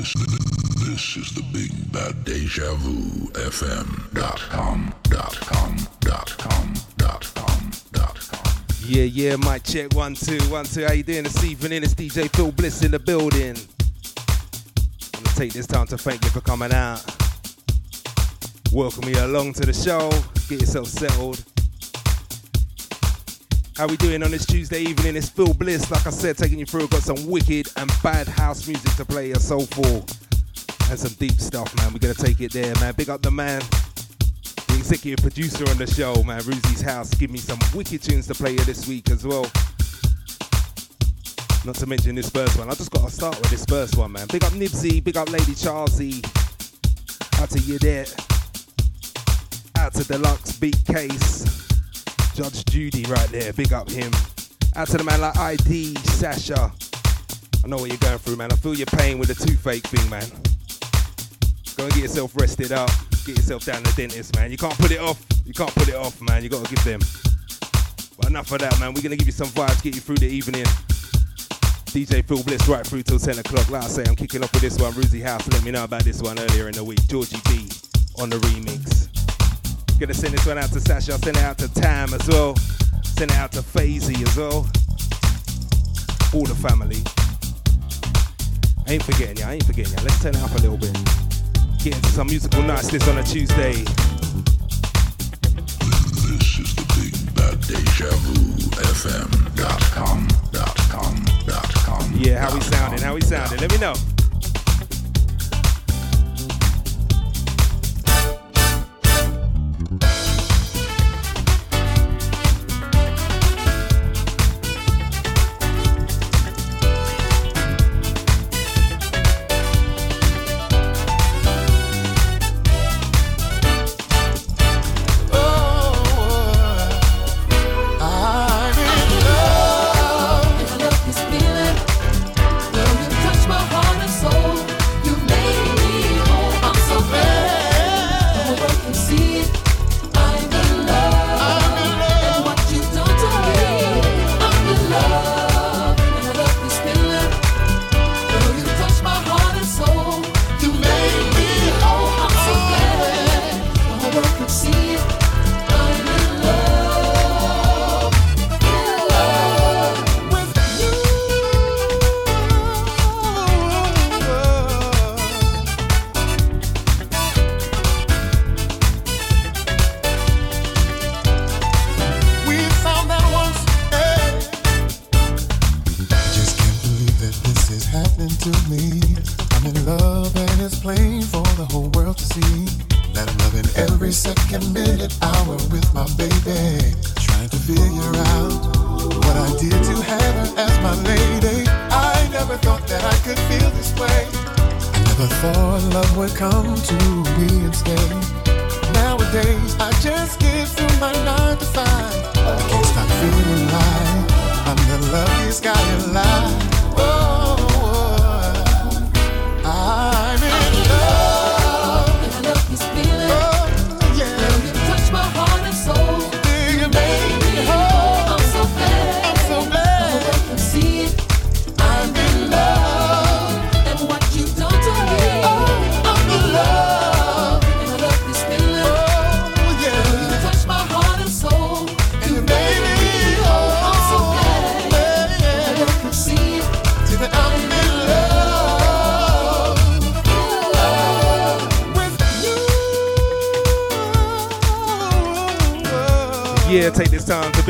This, this is the big bad deja vu FM dot com dot com dot com dot com dot com. Yeah, yeah, mic check one two one two. How you doing this evening? It's DJ Phil Bliss in the building. I'm gonna take this time to thank you for coming out. Welcome you along to the show. Get yourself settled. How we doing on this Tuesday evening? It's Phil Bliss, like I said, taking you through. Got some wicked and bad house music to play, a soulful and some deep stuff, man. We're gonna take it there, man. Big up the man, the executive producer on the show, man. Ruzy's House. Give me some wicked tunes to play here this week as well. Not to mention this first one. I just gotta start with this first one, man. Big up Nibsy, big up Lady Charlesy. Out to you there. Out to Deluxe Beat Case. Judge Judy right there, big up him. Out to the man like ID, Sasha. I know what you're going through, man. I feel your pain with the toothache thing, man. Go and get yourself rested up. Get yourself down to the dentist, man. You can't put it off. You can't put it off, man. You gotta give them. But enough of that, man. We're gonna give you some vibes, get you through the evening. DJ Phil Bliss right through till 10 o'clock. Like I say, I'm kicking off with this one. Ruzy House let me know about this one earlier in the week. Georgie B on the remix. Gonna send this one out to Sasha, send it out to Tam as well. Send it out to Fazy as well. All the family. I ain't forgetting ya, I ain't forgetting ya. Let's turn it up a little bit. Get into some musical niceness on a Tuesday. This is the big bad deja vu FM dot com dot com dot com. Yeah, how we sounding, how we sounding. Let me know.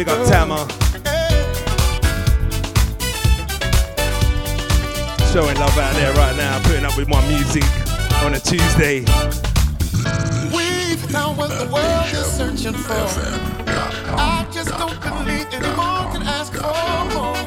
Big up Tama. Showing love out there right now, putting up with my music on a Tuesday. We found what the world is searching for. I just don't believe can ask for more.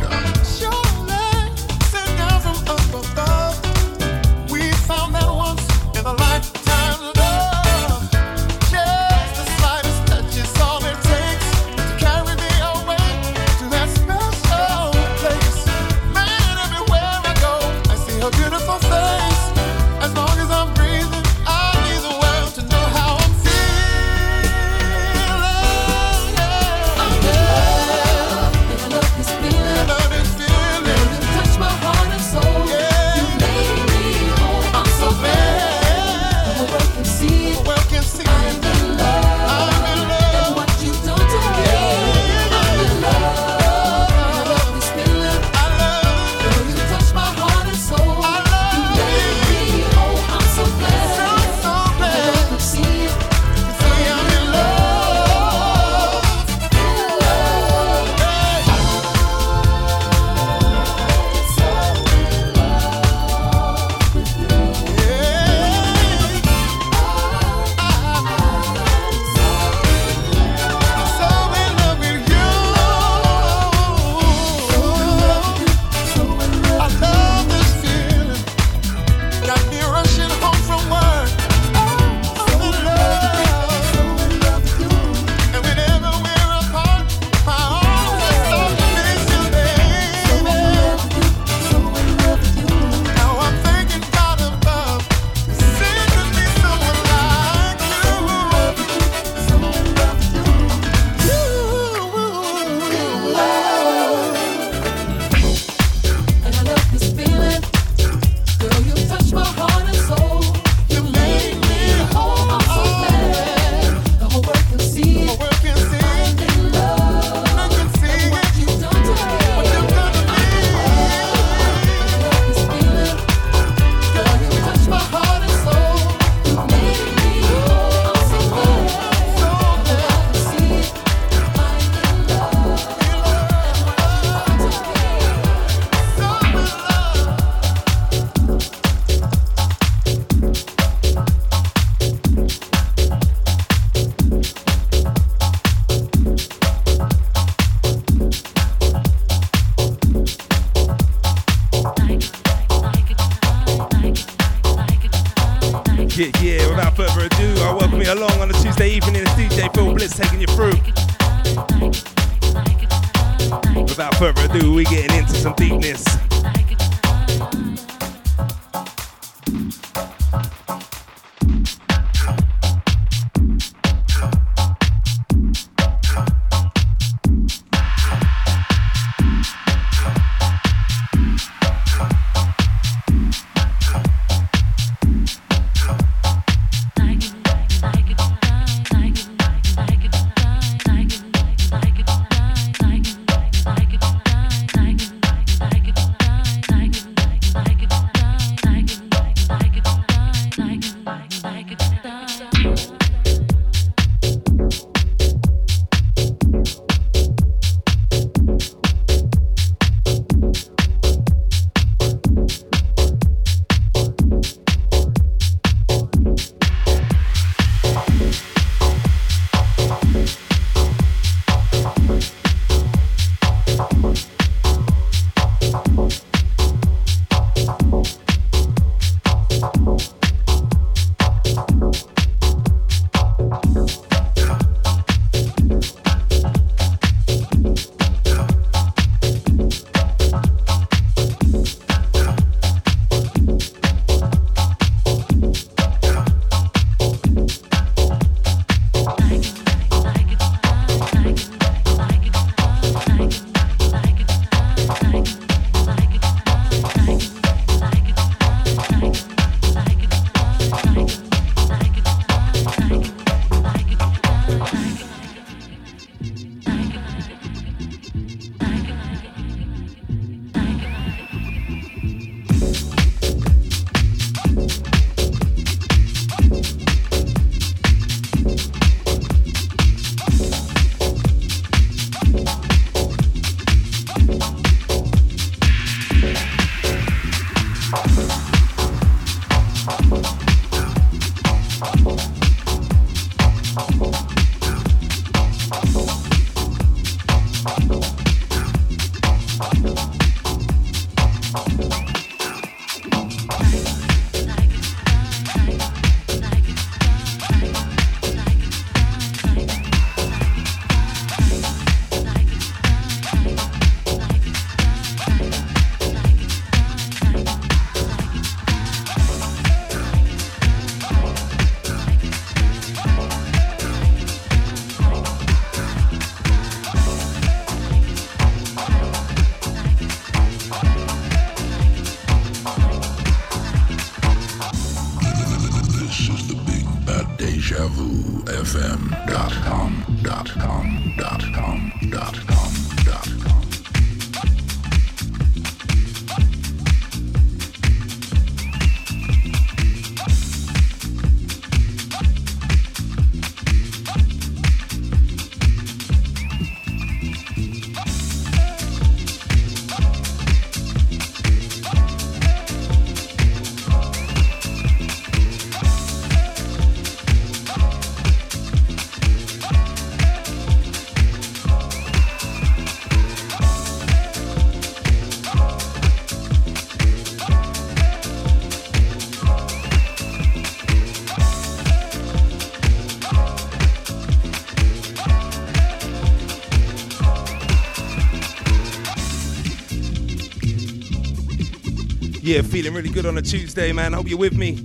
Yeah, feeling really good on a Tuesday, man. Hope you're with me.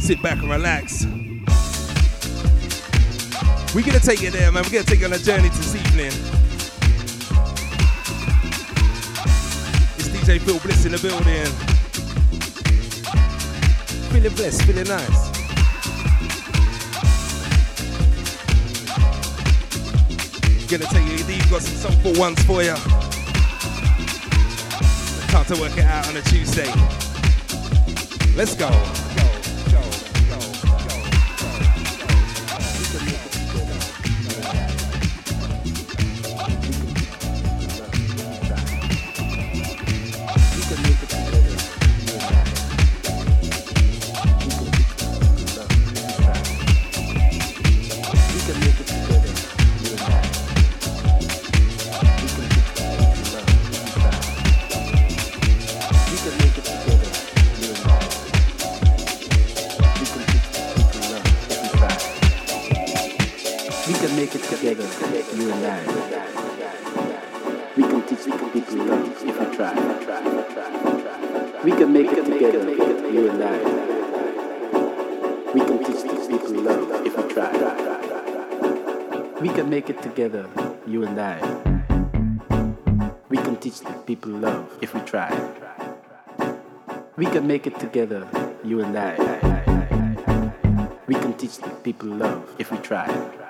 Sit back and relax. We're gonna take you there, man. We're gonna take you on a journey this evening. It's DJ Phil Bliss in the building. Feeling blessed, feeling nice. Gonna take you deep, got some soulful ones for you. Time to work it out on a Tuesday. Let's go. We can teach the people love if we try. We can make it together, you and I. We can teach the people love if we try.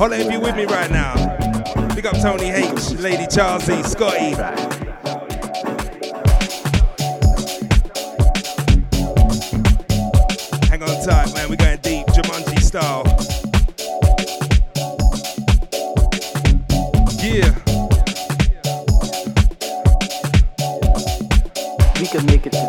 Holla if you with me right now. Big up Tony H, Lady Charlesy, Scotty. Hang on tight, man. We're going deep, Jumanji style. Yeah. We can make it.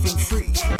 Here's a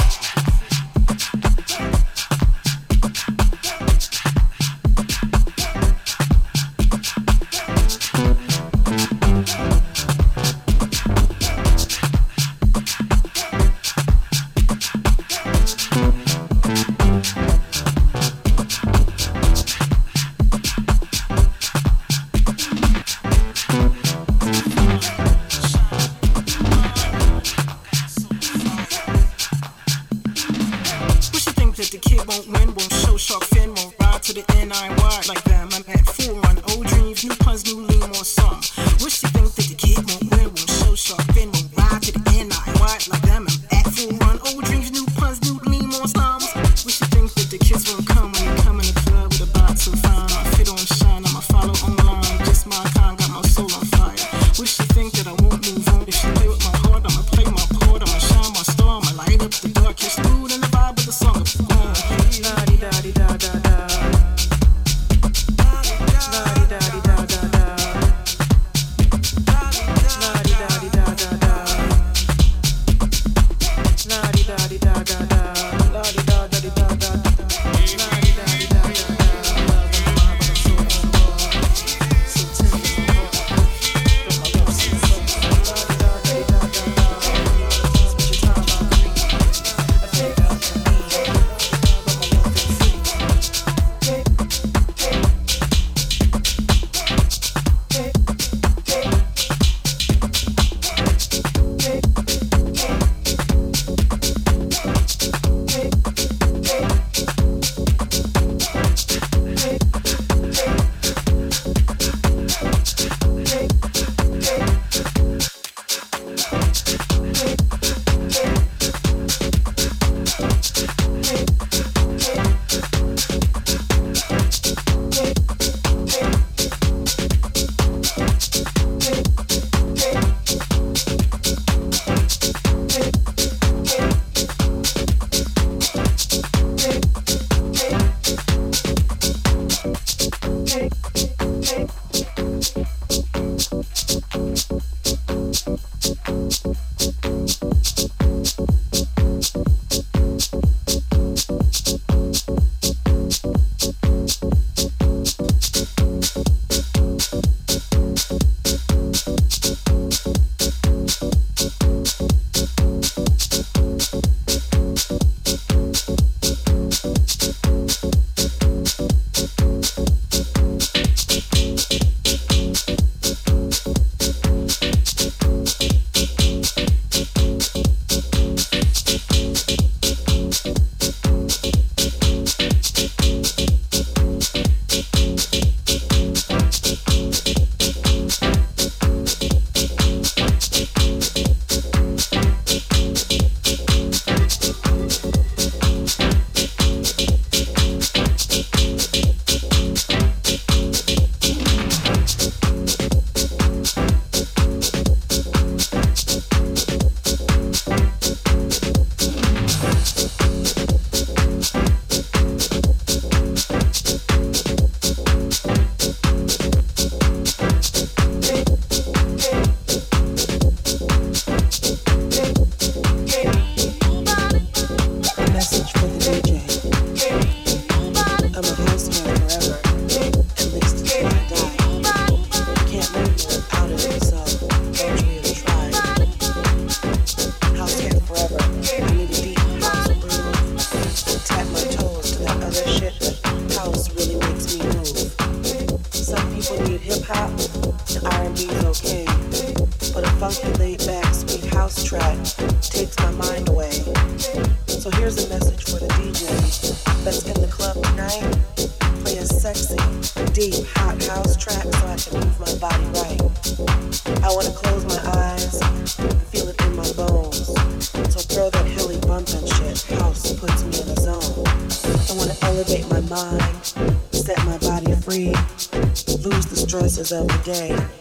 of the day,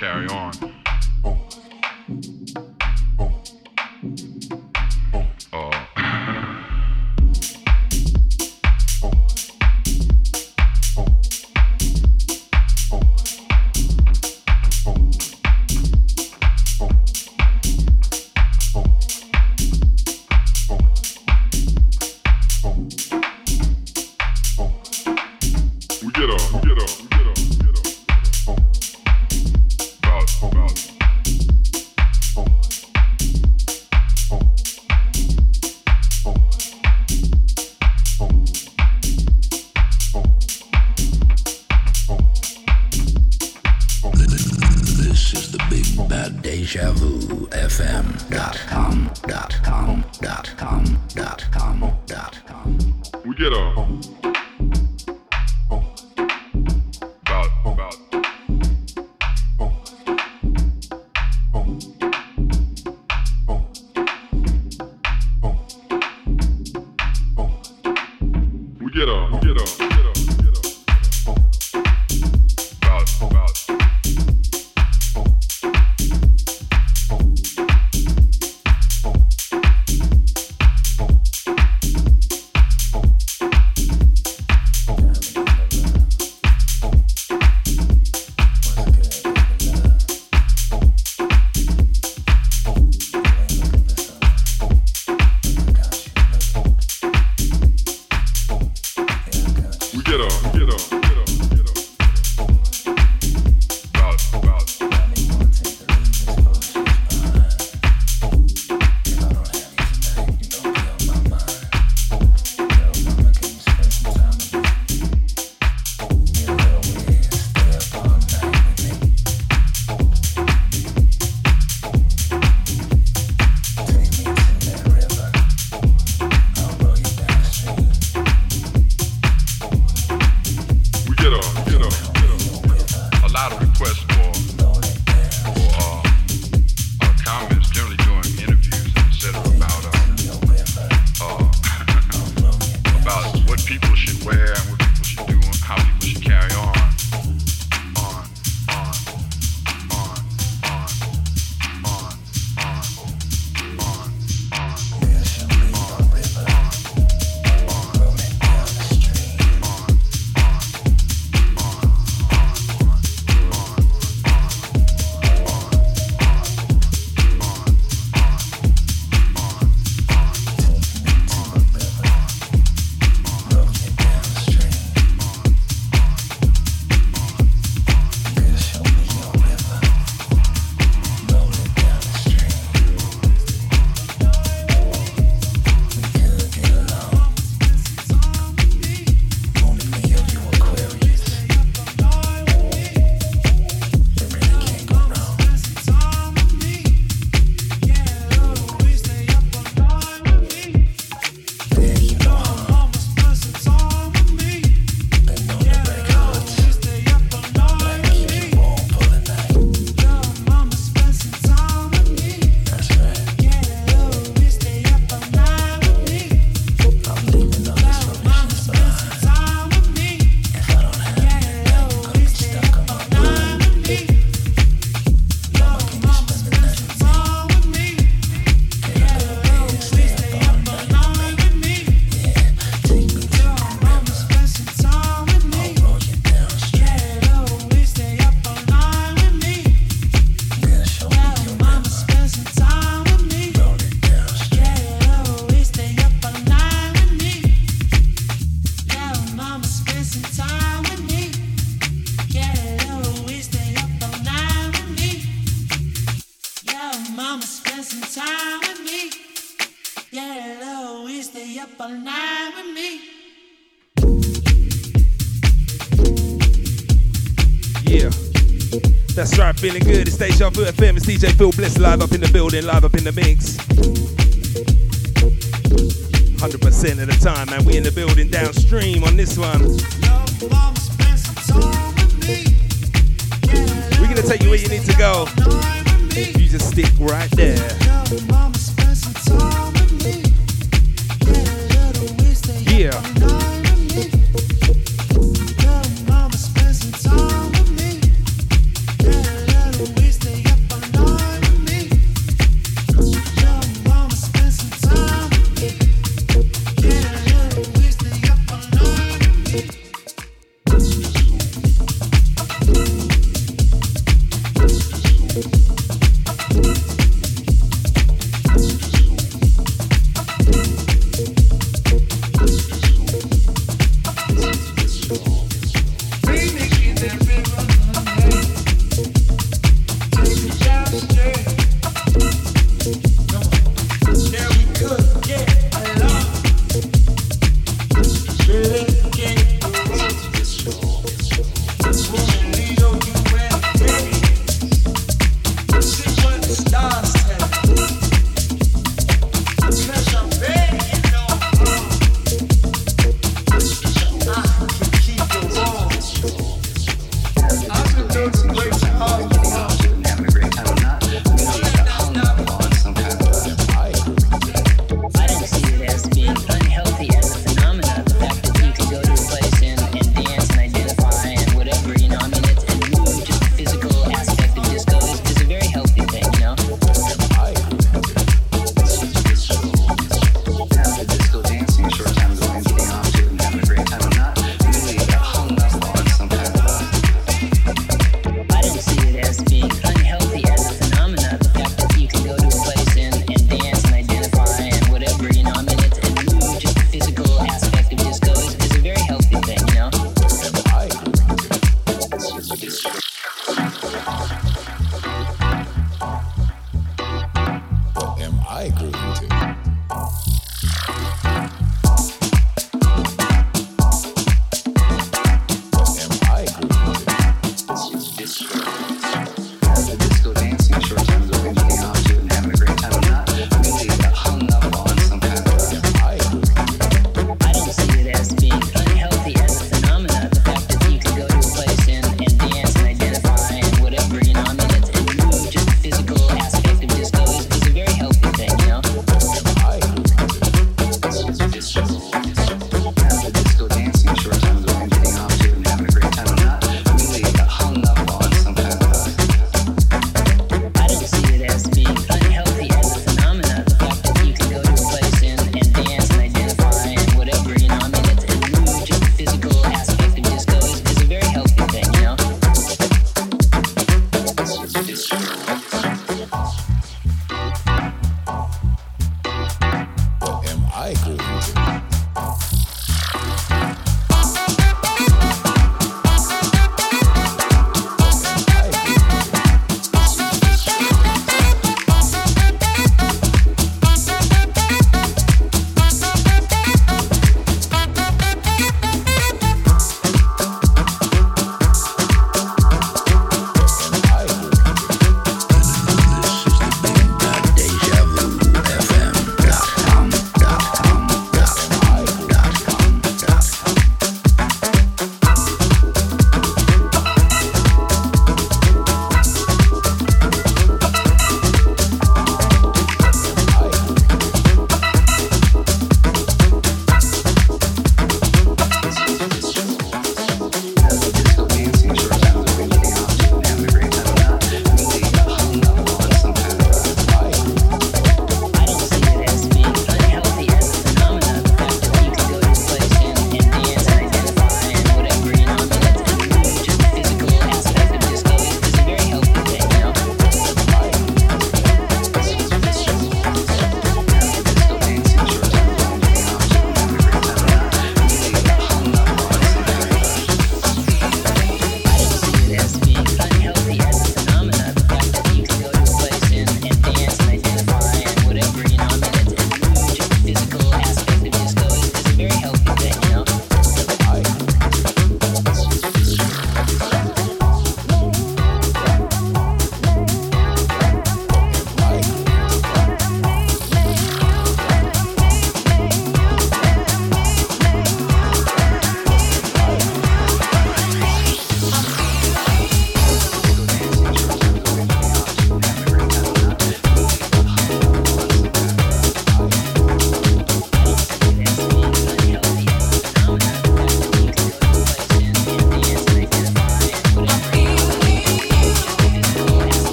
carry on. Bravo FM, it's DJ Phil Bliss live up in the building, live up in the mix. 100% of the time, man, we in the building downstream on this one. We're gonna take you where you need to go. You just stick right there.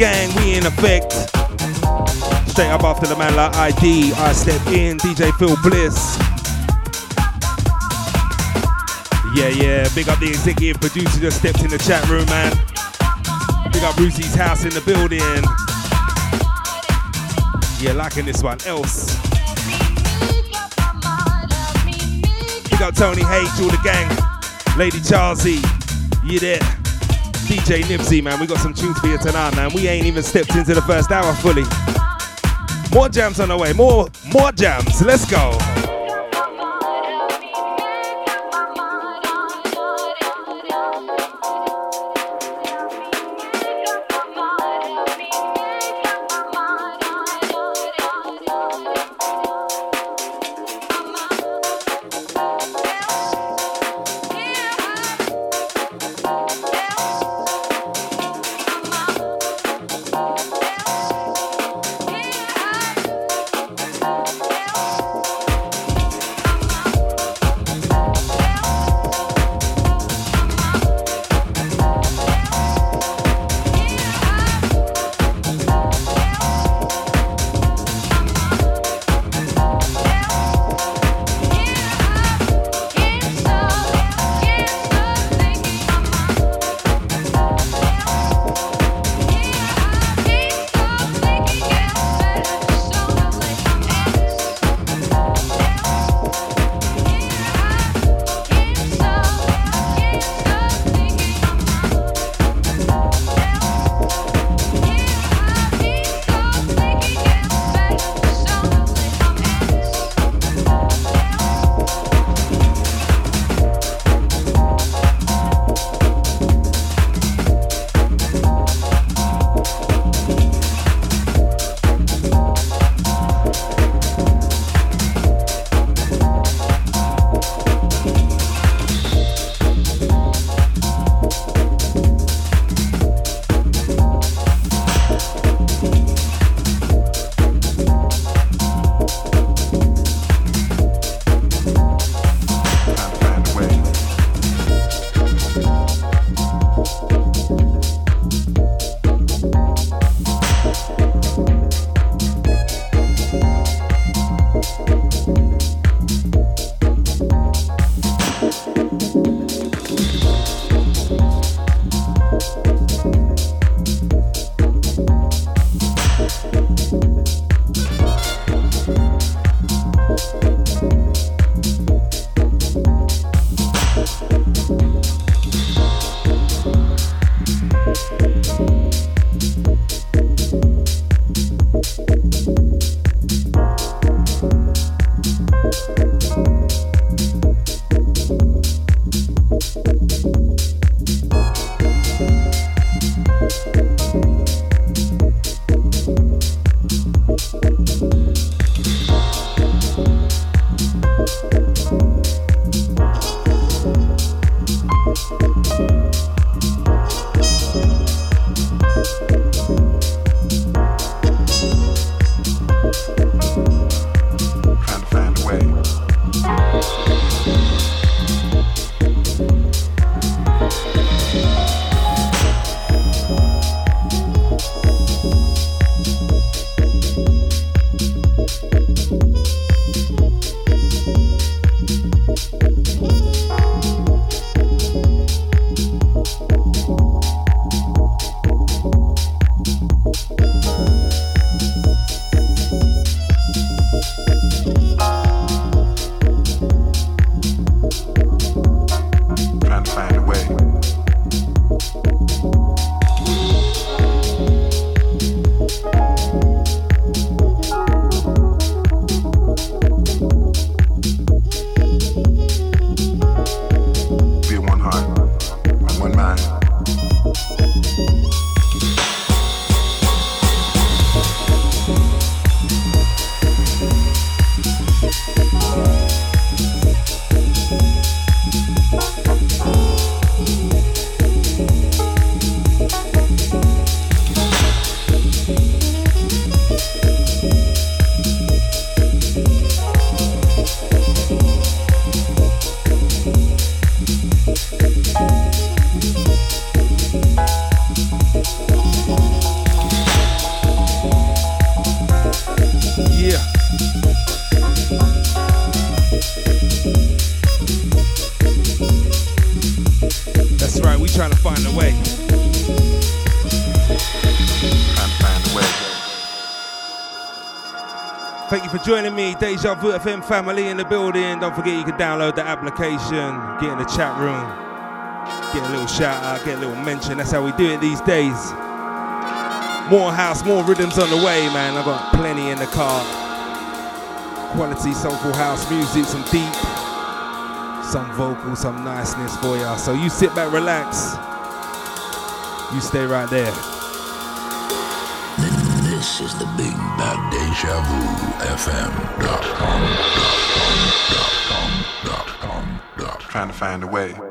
Gang. We in effect. Straight up after the man like ID, I step in. DJ Phil Bliss. Yeah, yeah. Big up the executive producer just stepped in the chat room, man. Big up Ruzy's house in the building. Yeah, liking this one. Else. Big up Tony H, all the gang. Lady Charlesy. You there? DJ Nibsy, man. We got some tunes for you tonight, man. We ain't even stepped into the first hour fully. More jams on the way. More, more jams. Let's go. For joining me, Deja Vu FM family in the building. Don't forget you can download the application, get in the chat room, get a little shout out, get a little mention. That's how we do it these days. More house, more rhythms on the way, man. I've got plenty in the car. Quality soulful house music, some deep, some vocal, some niceness for ya. So you sit back, relax. You stay right there. Trying to find a way.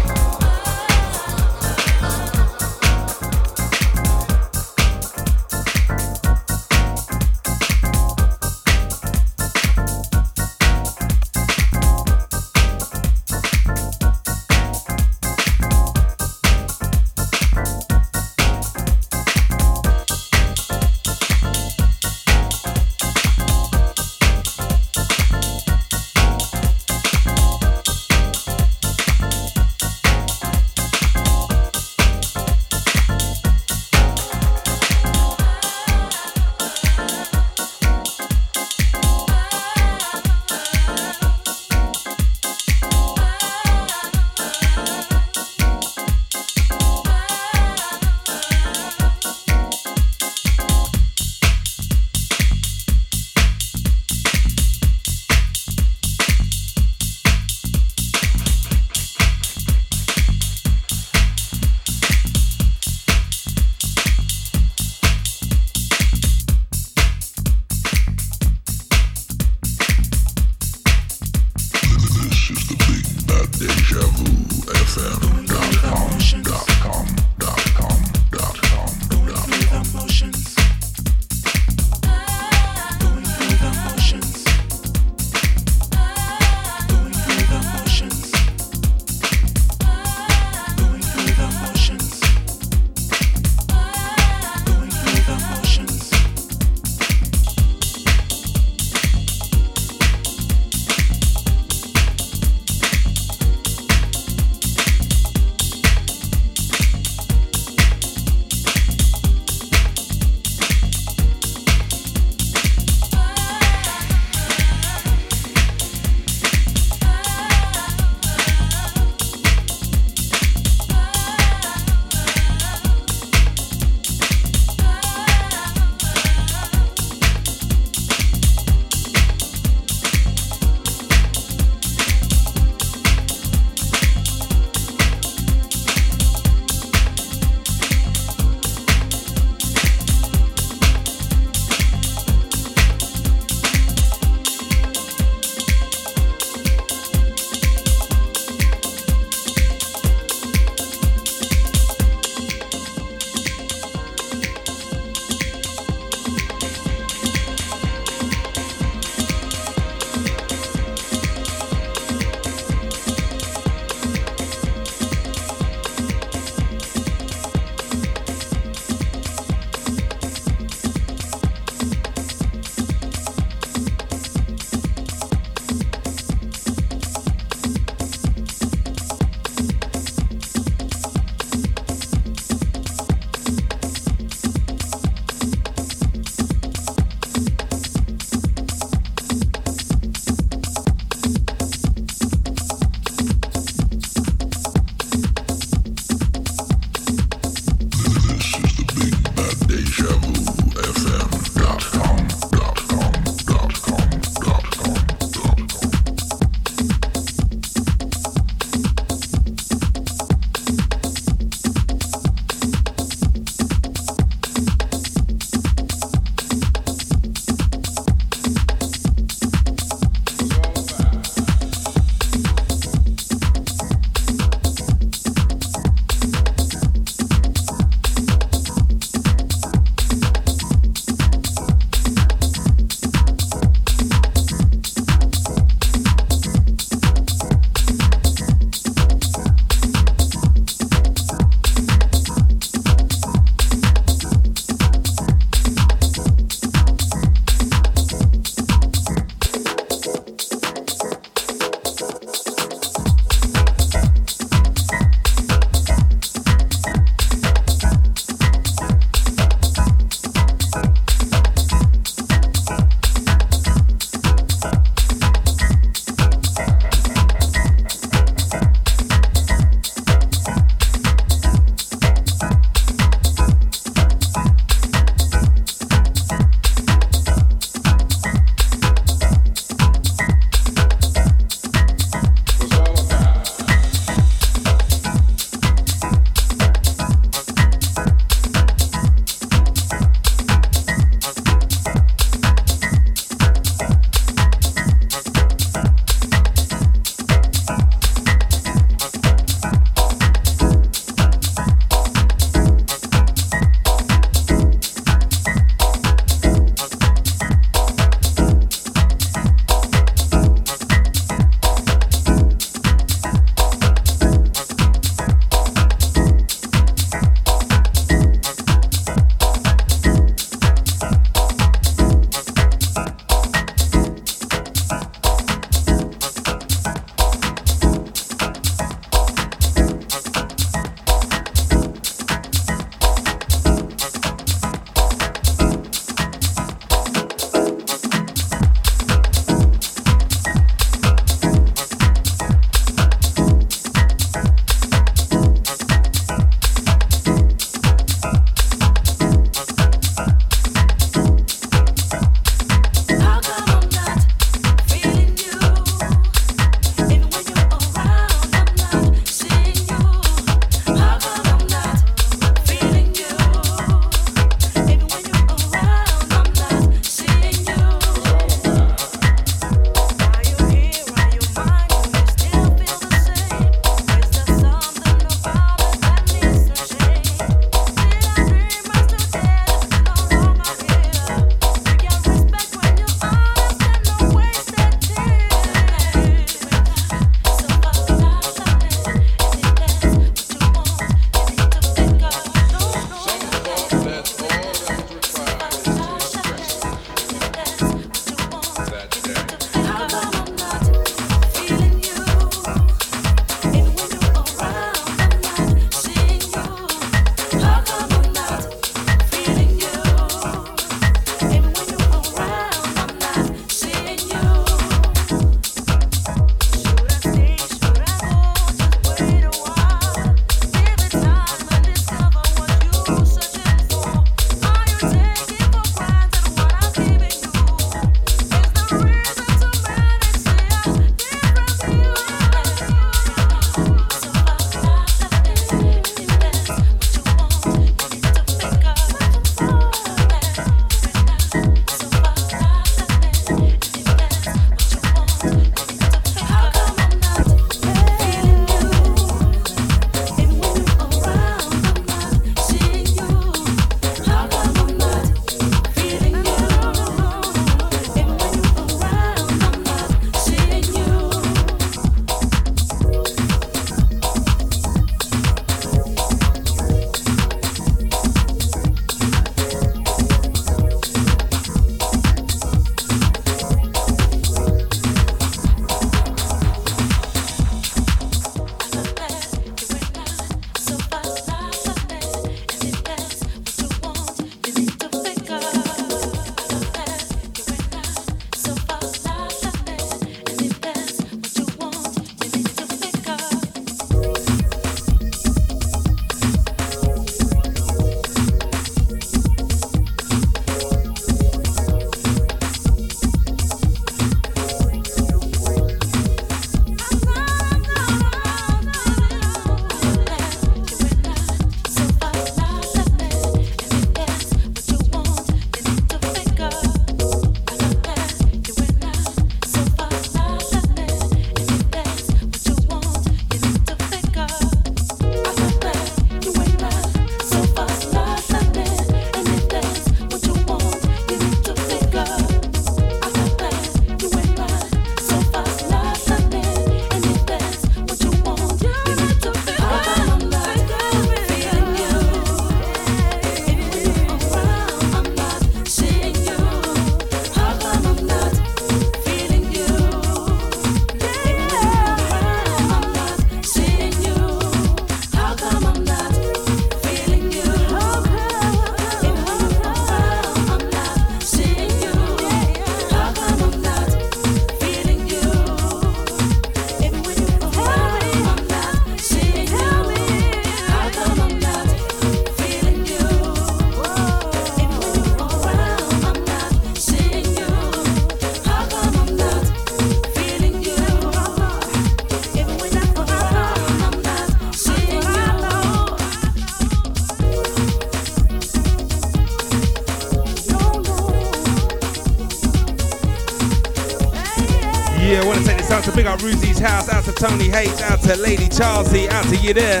Tony H. Out to Lady Charlesy. Out to you there.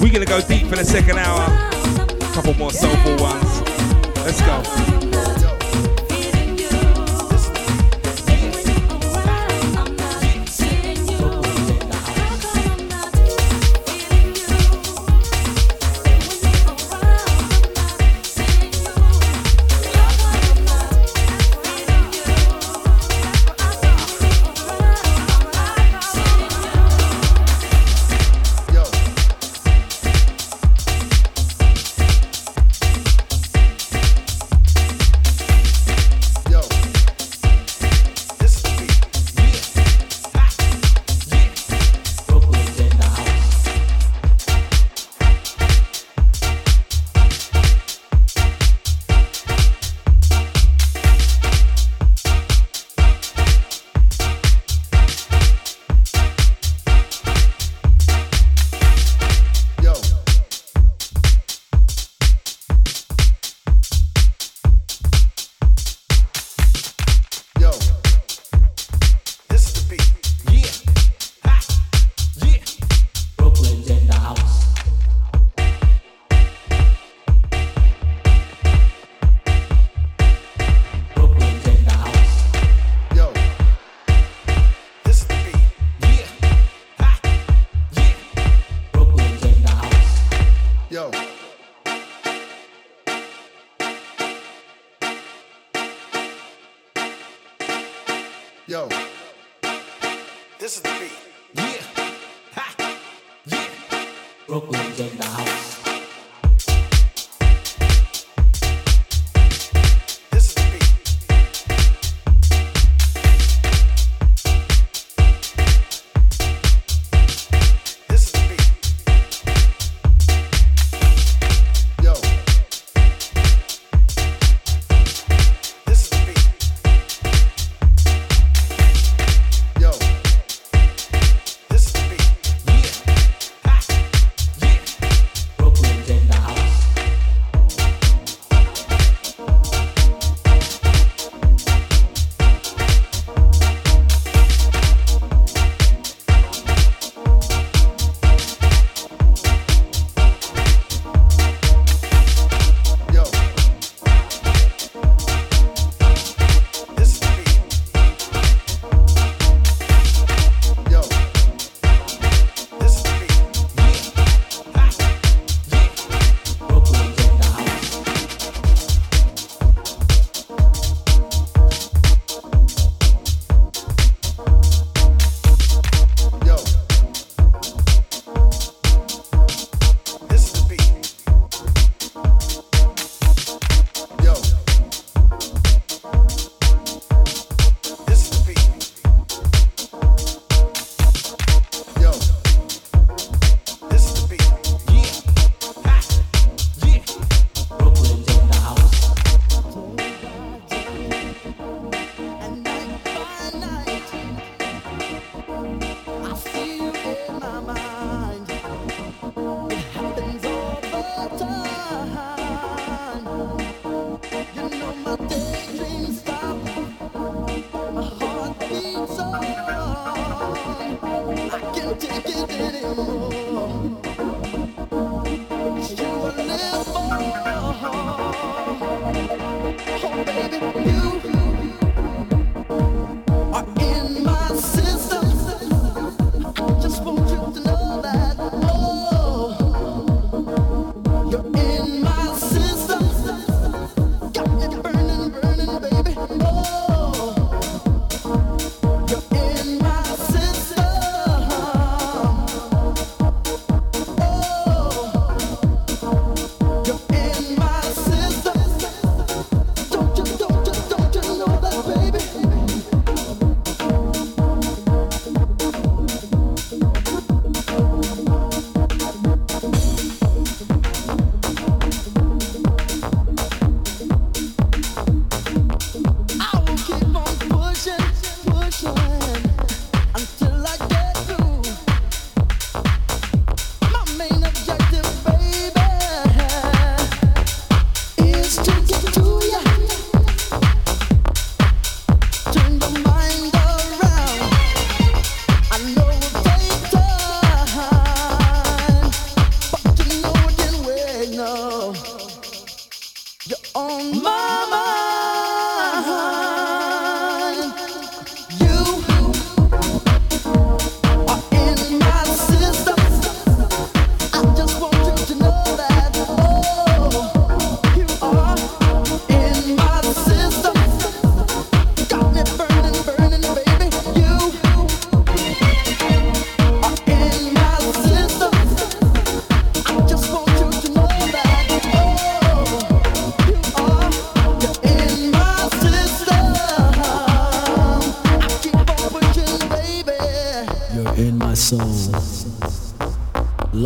We're gonna go deep for the second hour. Couple more soulful ones. Let's go.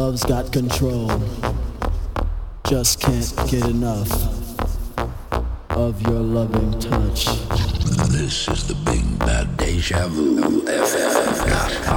Love's got control. Just can't get enough of your loving touch. This is the Big Bad Deja Vu. FFF.com.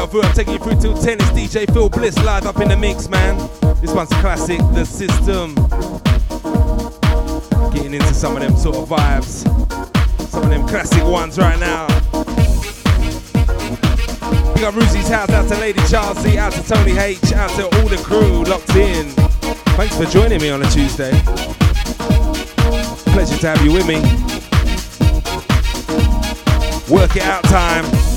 Deja Vu, I'm taking you through till 10. It's DJ Phil Bliss live up in the mix, man. This one's a classic, The System. Getting into some of them sort of vibes, some of them classic ones right now. We got Ruzi's house, out to Lady Chelsea, out to Tony H, out to all the crew locked in. Thanks for joining me on a Tuesday. Pleasure to have you with me. Work it out time.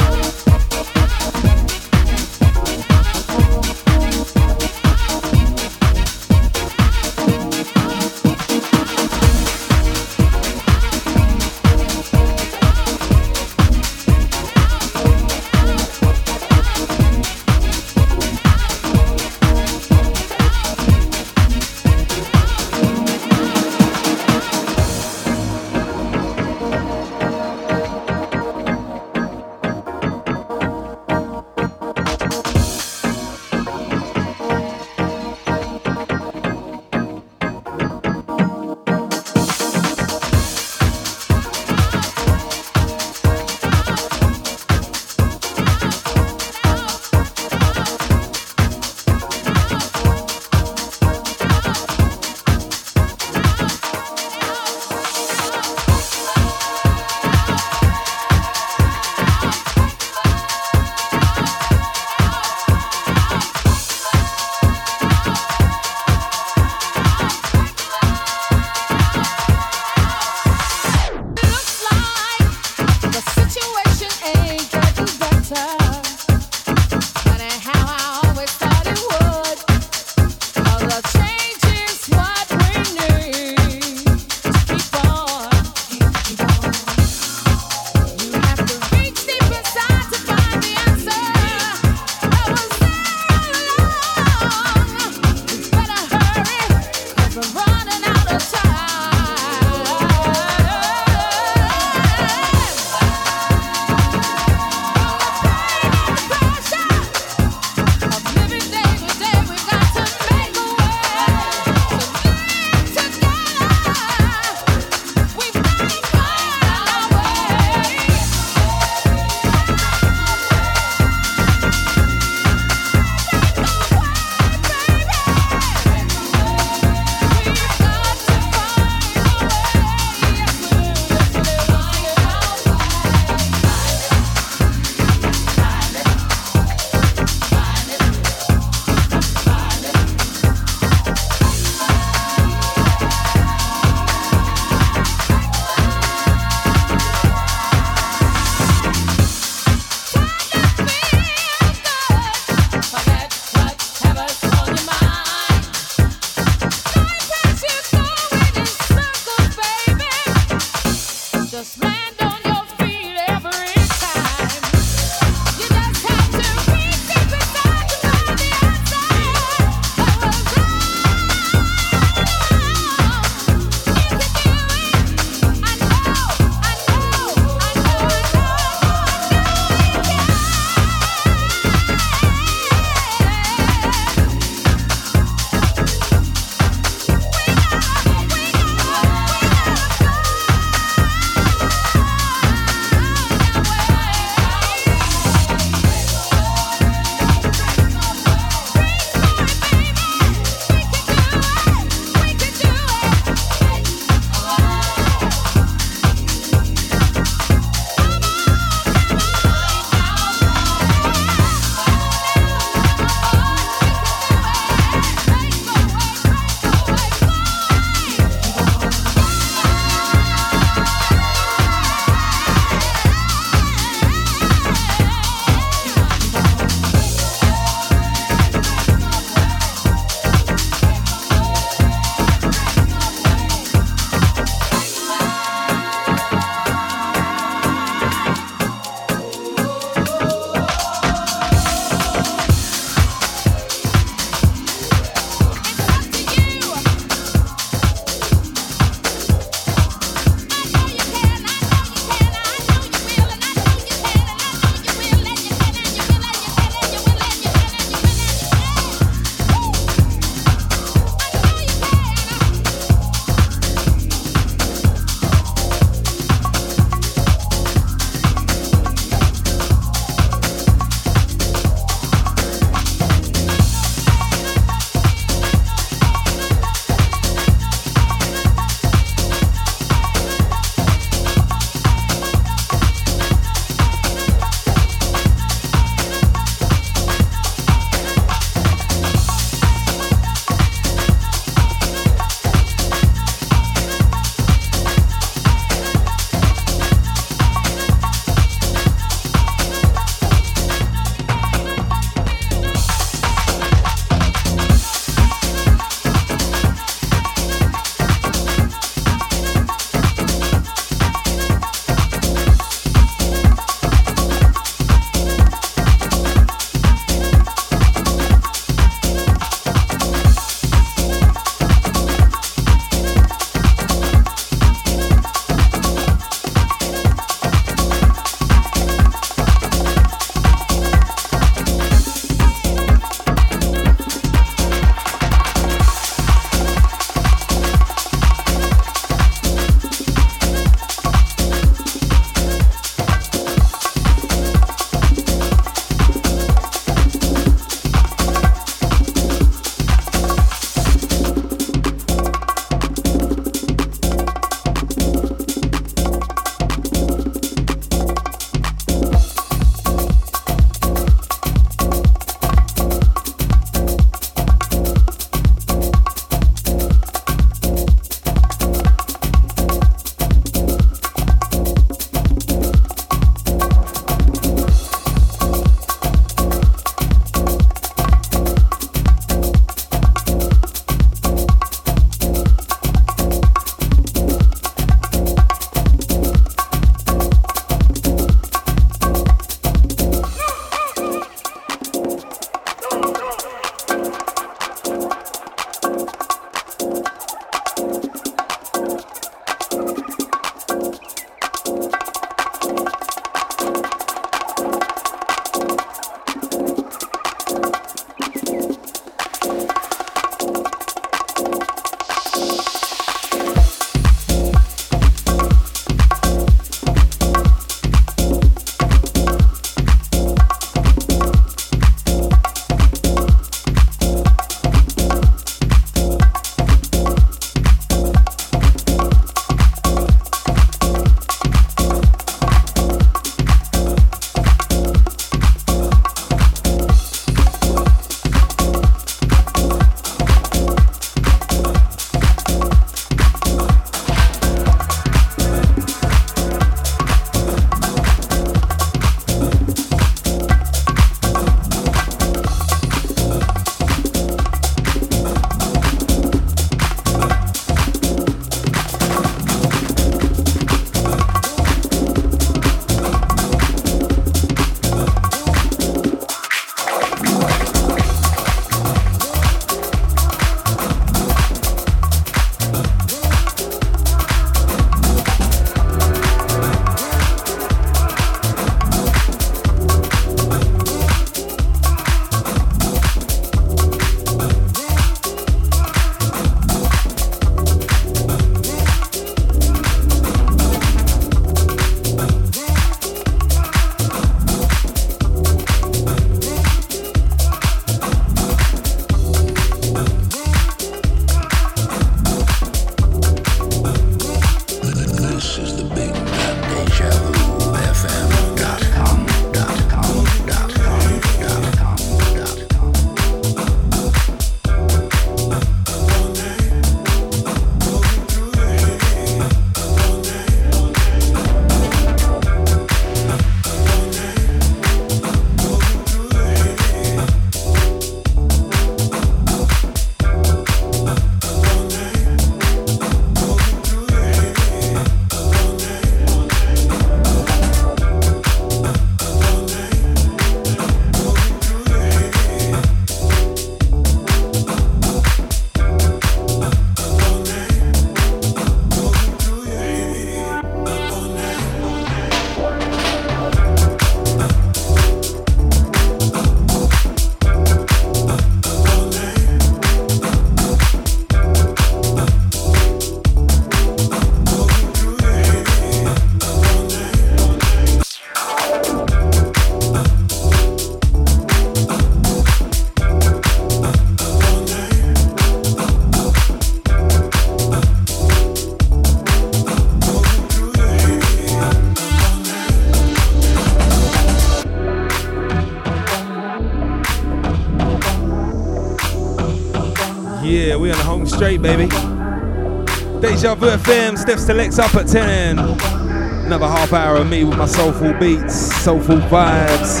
Deja Vu FM, Steph Selects up at 10. Another half hour of me with my soulful beats, soulful vibes.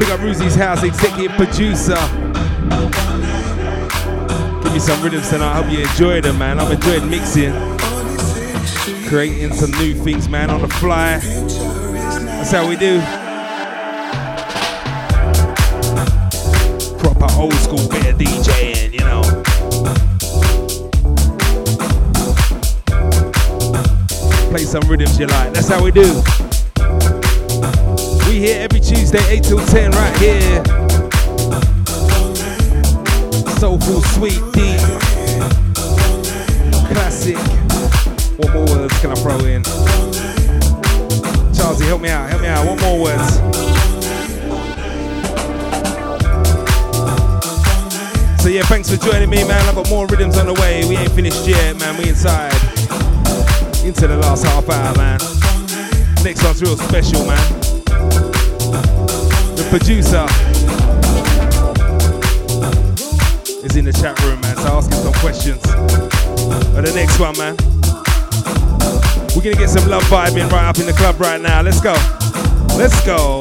Big up Ruzy's house, executive producer. Give me some rhythms tonight. I hope you enjoy them, man. I'm enjoying mixing, creating some new things, man, on the fly. That's how we do. Proper old school bit of some rhythms you like. That's how we do. We here every Tuesday, 8 till 10, right here. Soulful, sweet, deep, classic. What more words can I throw in? Charlie, help me out, help me out. What more words? So yeah, thanks for joining me, man. I've got more rhythms on the way. We ain't finished yet, man. We inside. Into the last half hour, man. Next one's real special, man. The producer is in the chat room, man. So ask him some questions. But the next one, man. We're gonna get some love vibing right up in the club right now. Let's go. Let's go.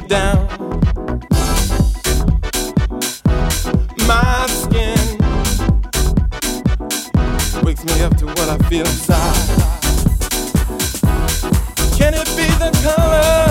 me down. My skin wakes me up to what I feel inside. Can it be the color?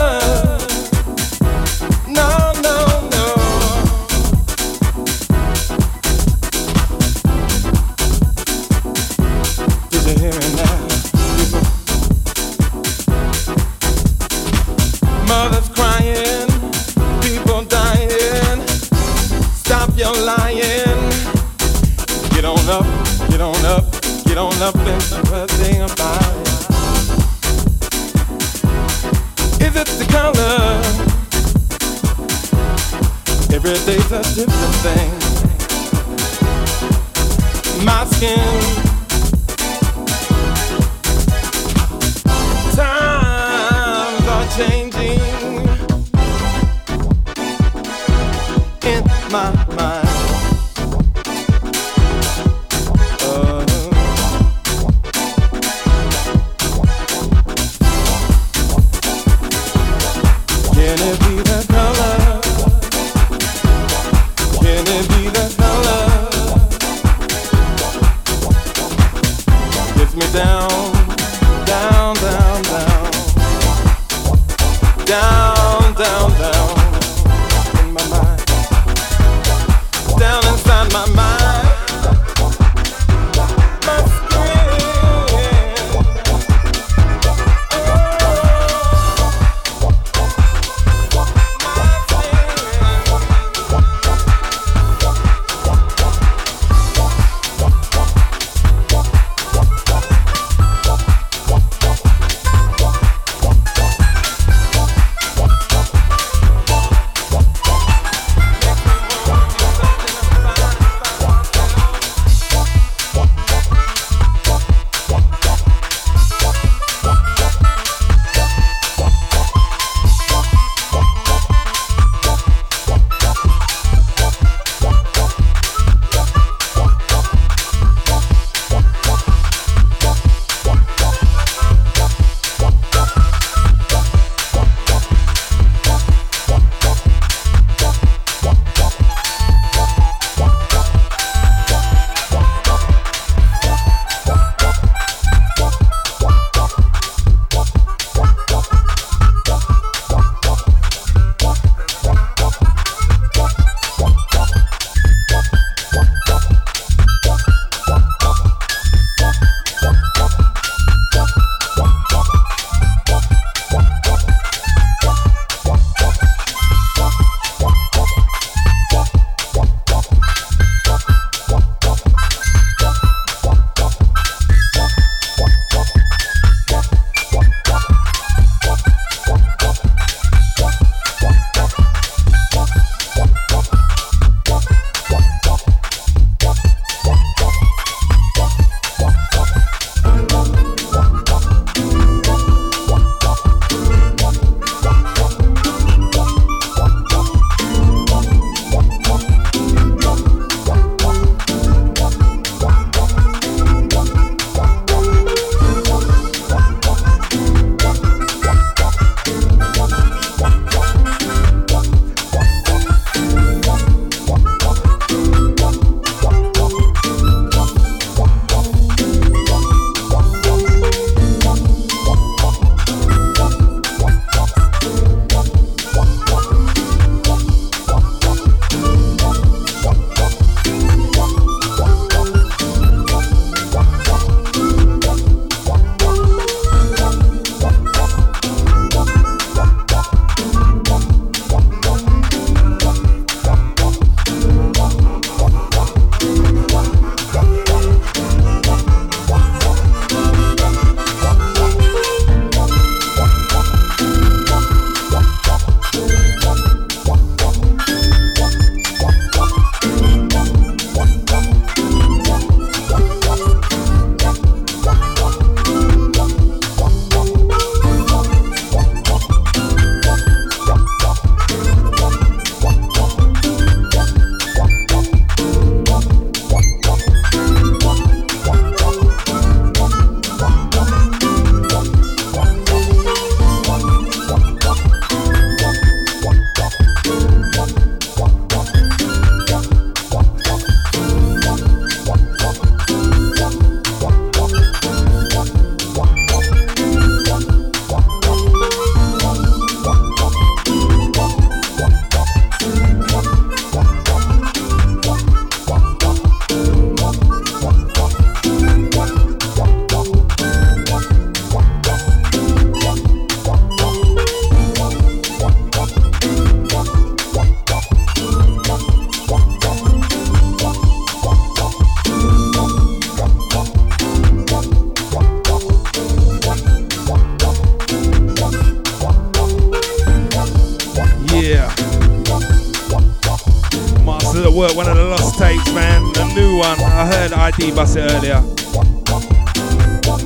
It earlier.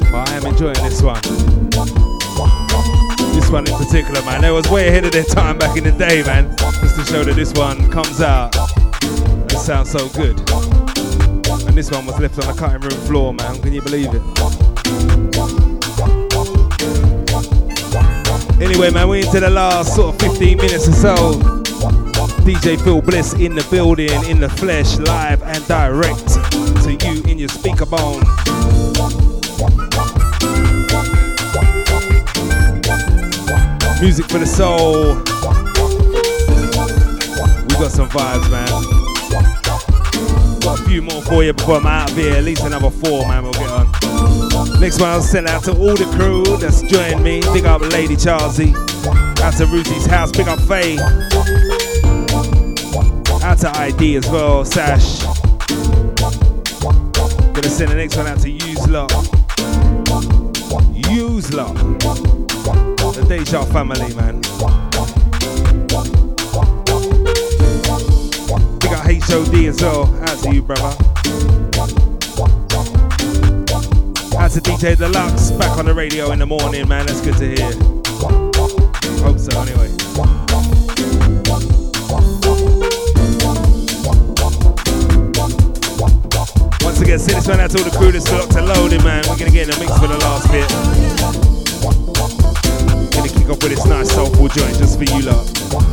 But I am enjoying this one. This one in particular, man. They was way ahead of their time back in the day, man. Just to show that this one comes out and sounds so good. And this one was left on the cutting room floor, man. Can you believe it? Anyway, man, we're into the last sort of 15 minutes or so. DJ Phil Bliss in the building, in the flesh, live and direct to you in your speaker bone. Music for the soul. We got some vibes, man. Got a few more for you before I'm out of here. At least another four, man. We'll get on. Next one I'll send out to all the crew that's joined me. Big up Lady Charlesy. Out to Rosie's house. Big up Faye. Out to ID as well. Sash. Send the next one out to Use Lot. Use Lot. The Deja family, man. Big up HOD as well. Out to you, brother. Out to DJ Deluxe, back on the radio in the morning, man. That's good to hear. Hope so, anyway. Once again, send this one out to all the crew that's up to loading, man. We're gonna get in the mix for the last bit. Gonna kick off with this nice soulful joint just for you lot.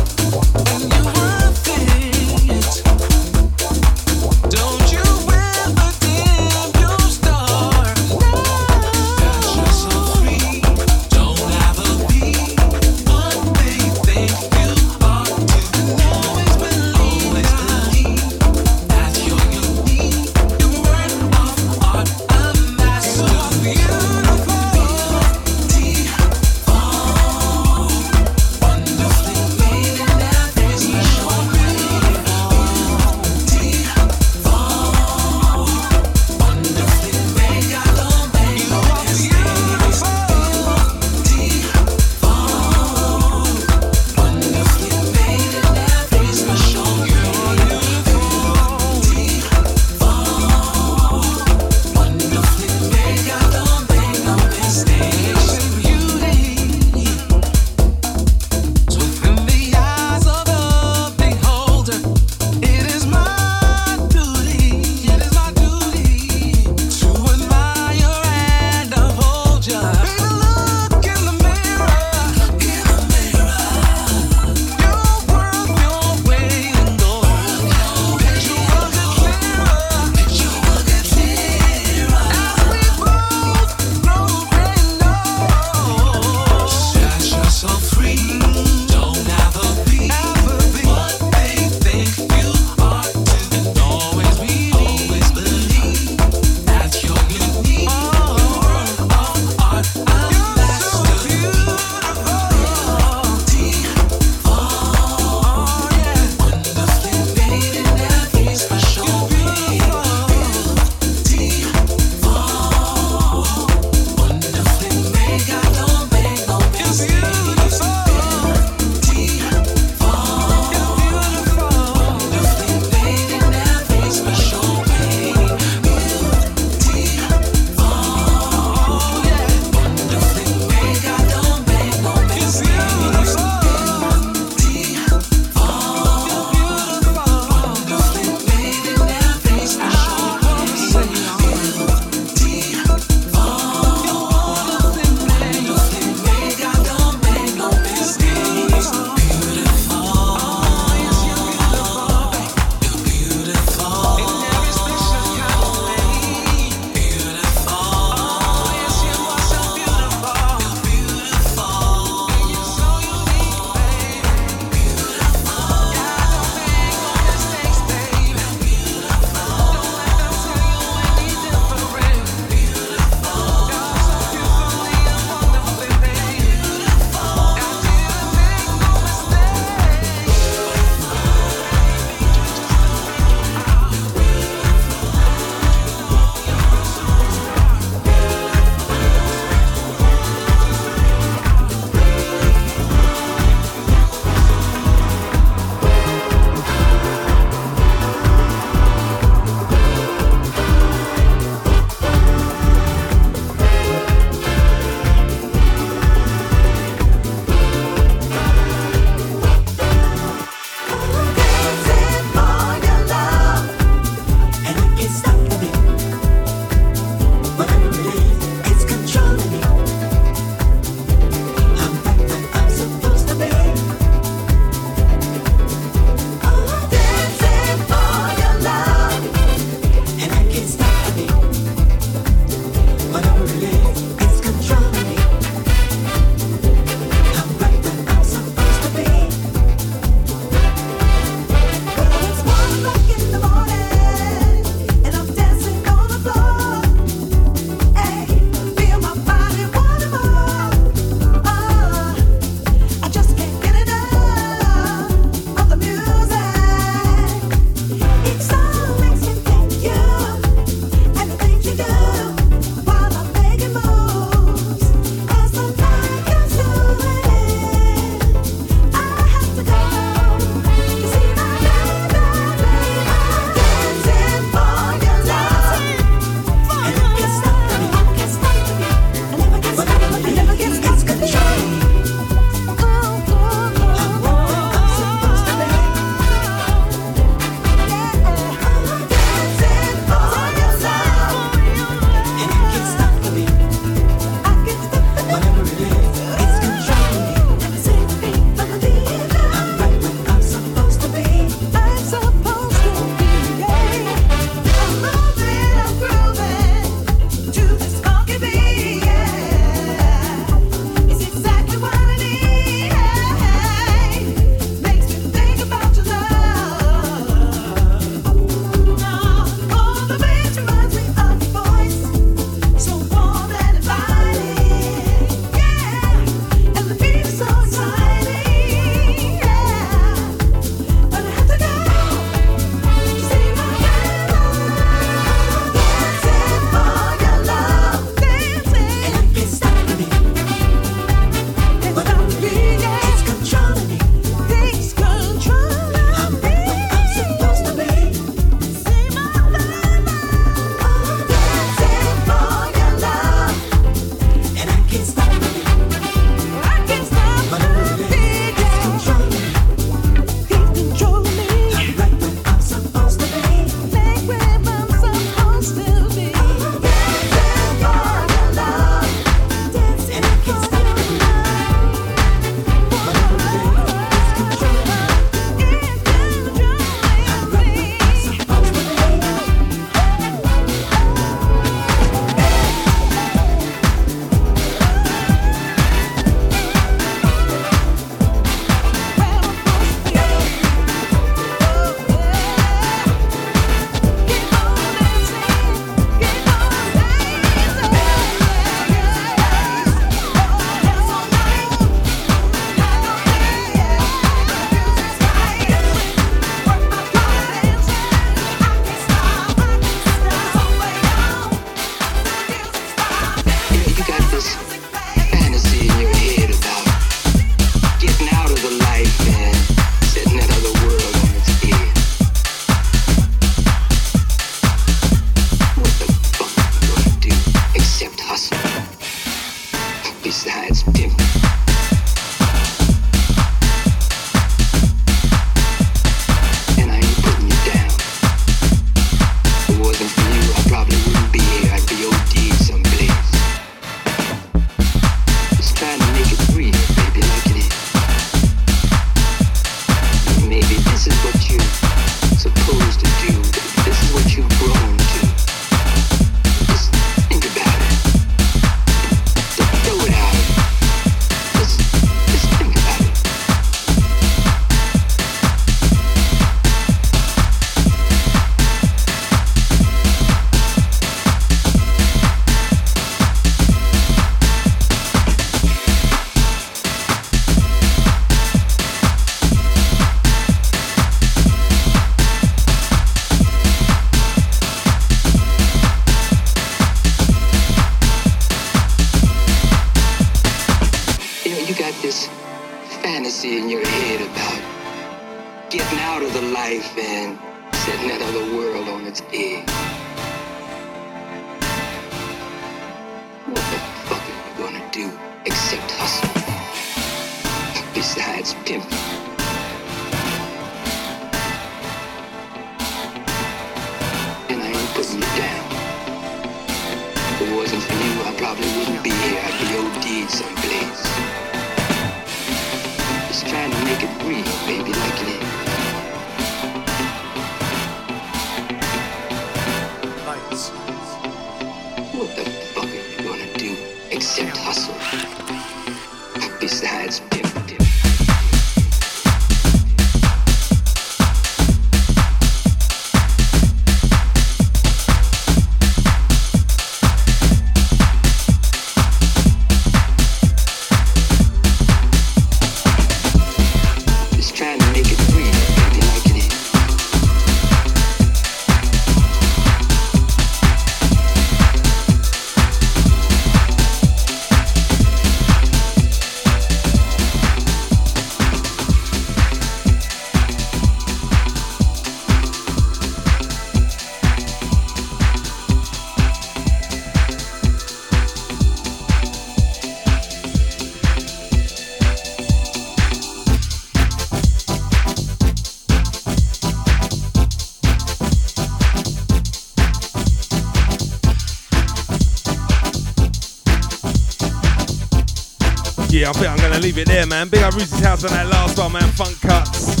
Man. Big up Roosy's house on that last one, man. Funk cuts.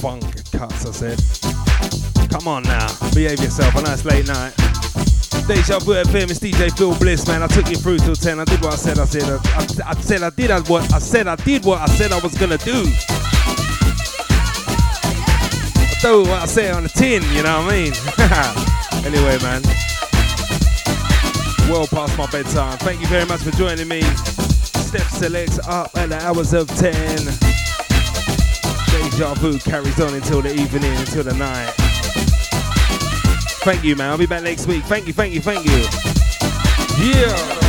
Funk cuts, I said. Come on now, behave yourself. I know it's late night. Deja Vu FM, it's DJ Phil Bliss, man. I took you through till 10. I did what I said I said. I, I, I said I did what I said I did what I said I was gonna do. I do what I say on the tin, you know what I mean? anyway, man. Well past my bedtime. Thank you very much for joining me. Step selects up at the hours of 10. Deja Vu carries on until the evening, until the night. Thank you, man. I'll be back next week. Thank you, thank you, thank you. Yeah.